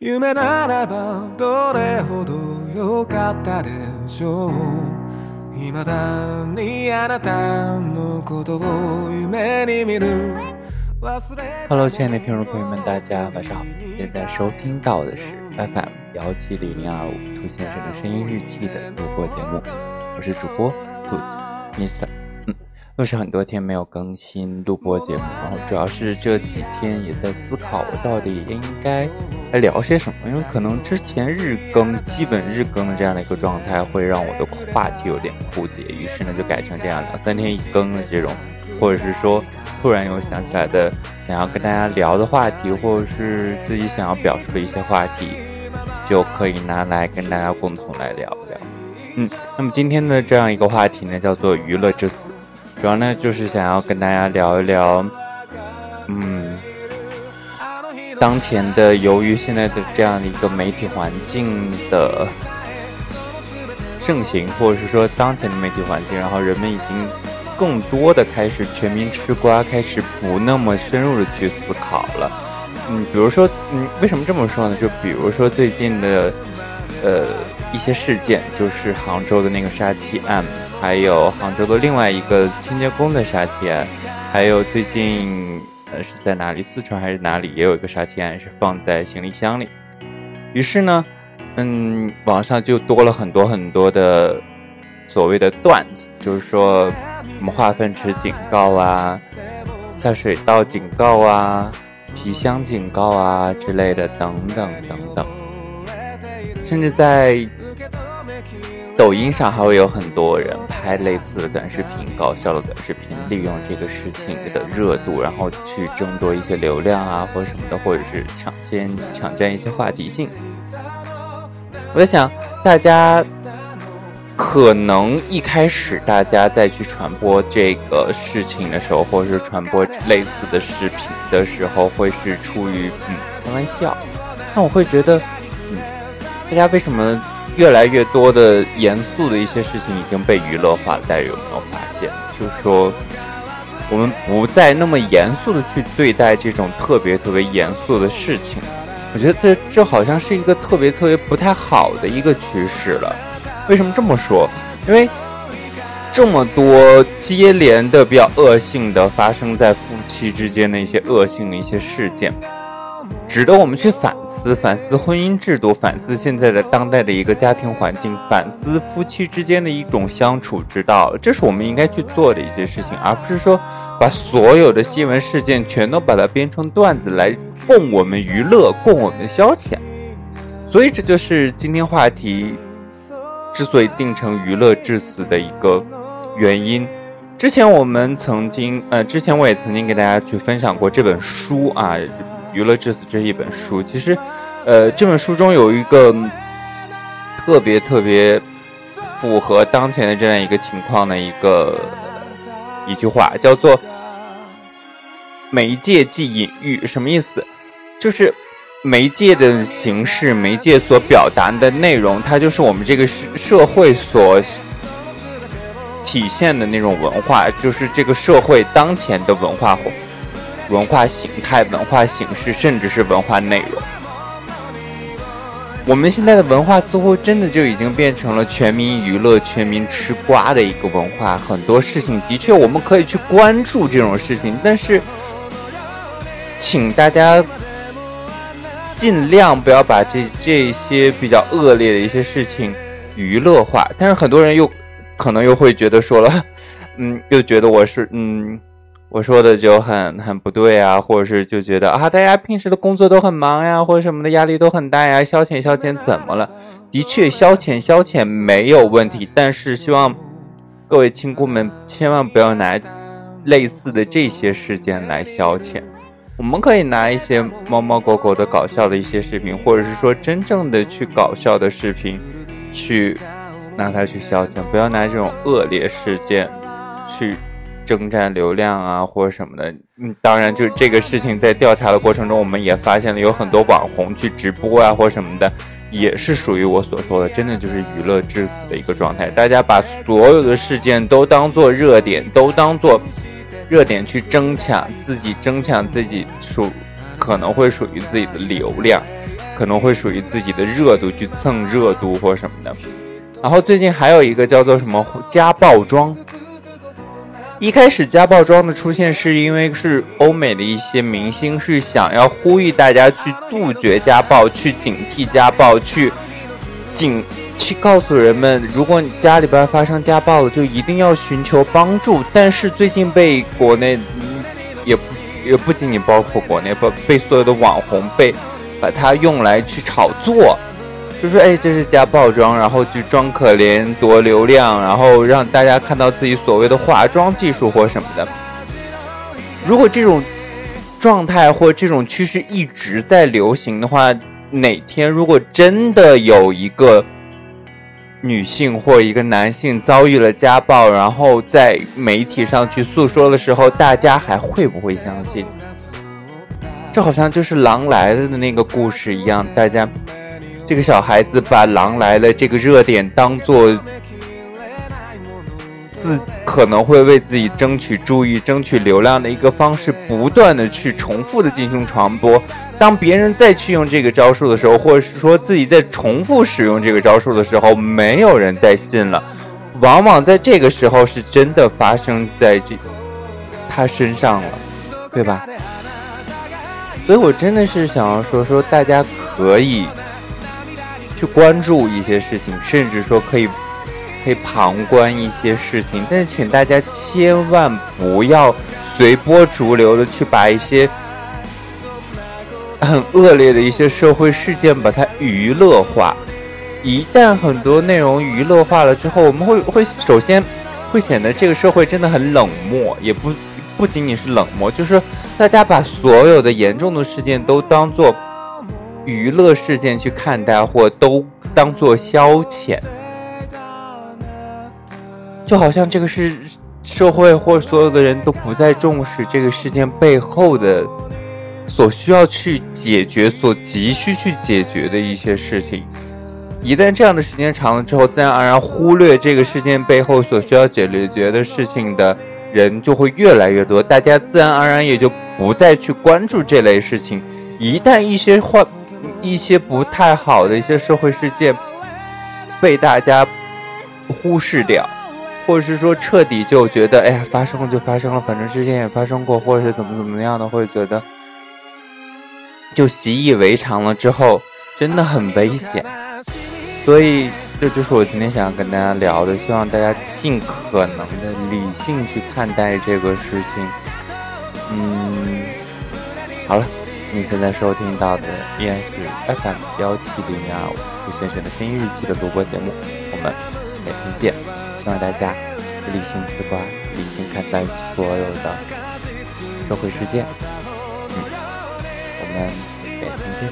夢ならばどれほど良かったでしょう未だにあなたのことを夢に見る Hello，亲爱的听众朋友们，大家晚上好！现在收听到的是 FM 幺七零零二五兔先生的声音日记的录播节目，我是主播兔子 Mr。 又是很多天没有更新录播节目，然后主要是这几天也在思考，我到底应该来聊些什么？因为可能之前日更，基本日更的这样的一个状态，会让我的话题有点枯竭，于是呢，就改成这样两三天一更的这种，或者是说。突然有想起来的，想要跟大家聊的话题，或者是自己想要表述的一些话题，就可以拿来跟大家共同来聊聊。嗯，那么今天的这样一个话题呢，叫做娱乐至死，主要呢就是想要跟大家聊一聊，嗯，当前的由于现在的这样的一个媒体环境的盛行，或者是说当前的媒体环境，然后人们已经。更多的开始全民吃瓜，开始不那么深入的去思考了。嗯，比如说，嗯，为什么这么说呢？就比如说最近的，呃，一些事件，就是杭州的那个杀妻案，还有杭州的另外一个清洁工的杀妻案，还有最近，呃，是在哪里？四川还是哪里？也有一个杀妻案是放在行李箱里。于是呢，嗯，网上就多了很多很多的所谓的段子，就是说。什么化粪池警告啊，下水道警告啊，皮箱警告啊之类的，等等等等。甚至在抖音上还会有很多人拍类似的短视频，搞笑的短视频，利用这个事情的热度，然后去争夺一些流量啊，或者什么的，或者是抢先抢占一些话题性。我在想，大家。可能一开始大家在去传播这个事情的时候，或者是传播类似的视频的时候，会是出于嗯开玩笑。但我会觉得，大家为什么越来越多的严肃的一些事情已经被娱乐化了？大家有没有发现？就是说，我们不再那么严肃的去对待这种特别特别严肃的事情。我觉得这这好像是一个特别特别不太好的一个趋势了。为什么这么说？因为这么多接连的比较恶性的发生在夫妻之间的一些恶性的一些事件，值得我们去反思，反思婚姻制度，反思现在的当代的一个家庭环境，反思夫妻之间的一种相处之道。这是我们应该去做的一些事情，而不是说把所有的新闻事件全都把它编成段子来供我们娱乐，供我们消遣。所以这就是今天话题。之所以定成娱乐致死的一个原因，之前我们曾经，呃，之前我也曾经给大家去分享过这本书啊，《娱乐至死》这一本书。其实，呃，这本书中有一个特别特别符合当前的这样一个情况的一个一句话，叫做“媒介即隐喻”，什么意思？就是。媒介的形式，媒介所表达的内容，它就是我们这个社社会所体现的那种文化，就是这个社会当前的文化文化形态、文化形式，甚至是文化内容。我们现在的文化似乎真的就已经变成了全民娱乐、全民吃瓜的一个文化。很多事情的确我们可以去关注这种事情，但是，请大家。尽量不要把这这些比较恶劣的一些事情娱乐化，但是很多人又可能又会觉得说了，嗯，又觉得我是嗯，我说的就很很不对啊，或者是就觉得啊，大家平时的工作都很忙呀，或者什么的压力都很大呀，消遣消遣怎么了？的确，消遣消遣没有问题，但是希望各位亲姑们千万不要拿类似的这些事件来消遣。我们可以拿一些猫猫狗狗的搞笑的一些视频，或者是说真正的去搞笑的视频，去拿它去消遣，不要拿这种恶劣事件去征战流量啊，或者什么的。嗯，当然，就是这个事情在调查的过程中，我们也发现了有很多网红去直播啊，或什么的，也是属于我所说的，真的就是娱乐至死的一个状态。大家把所有的事件都当做热点，都当做。热点去争抢自己，争抢自己属可能会属于自己的流量，可能会属于自己的热度去蹭热度或什么的。然后最近还有一个叫做什么家暴妆。一开始家暴妆的出现是因为是欧美的一些明星是想要呼吁大家去杜绝家暴，去警惕家暴，去警去告诉人们，如果你家里边发生家暴了，就一定要寻求帮助。但是最近被国内也也不仅仅包括国内，被被所有的网红被把它用来去炒作。就说哎，这是家暴妆，然后就装可怜夺流量，然后让大家看到自己所谓的化妆技术或什么的。如果这种状态或这种趋势一直在流行的话，哪天如果真的有一个女性或一个男性遭遇了家暴，然后在媒体上去诉说的时候，大家还会不会相信？这好像就是《狼来了》的那个故事一样，大家。这个小孩子把《狼来了》这个热点当做自可能会为自己争取注意、争取流量的一个方式，不断的去重复的进行传播。当别人再去用这个招数的时候，或者是说自己在重复使用这个招数的时候，没有人再信了。往往在这个时候，是真的发生在这他身上了，对吧？所以我真的是想要说说，大家可以。关注一些事情，甚至说可以可以旁观一些事情，但是请大家千万不要随波逐流的去把一些很恶劣的一些社会事件把它娱乐化。一旦很多内容娱乐化了之后，我们会会首先会显得这个社会真的很冷漠，也不不仅仅是冷漠，就是大家把所有的严重的事件都当做。娱乐事件去看待，或都当做消遣，就好像这个是社会或所有的人都不再重视这个事件背后的所需要去解决、所急需去解决的一些事情。一旦这样的时间长了之后，自然而然忽略这个事件背后所需要解决的事情的人就会越来越多，大家自然而然也就不再去关注这类事情。一旦一些话。一些不太好的一些社会事件被大家忽视掉，或者是说彻底就觉得，哎呀，发生了就发生了，反正之前也发生过，或者是怎么怎么样的，会觉得就习以为常了之后，真的很危险。所以这就是我今天想要跟大家聊的，希望大家尽可能的理性去看待这个事情。嗯，好了。你现在收听到的依然是 FM 幺七零二五胡先生的声音日记的录播节目，我们每天见。希望大家理性吃瓜，理性看待所有的社会事件。嗯，我们每天见。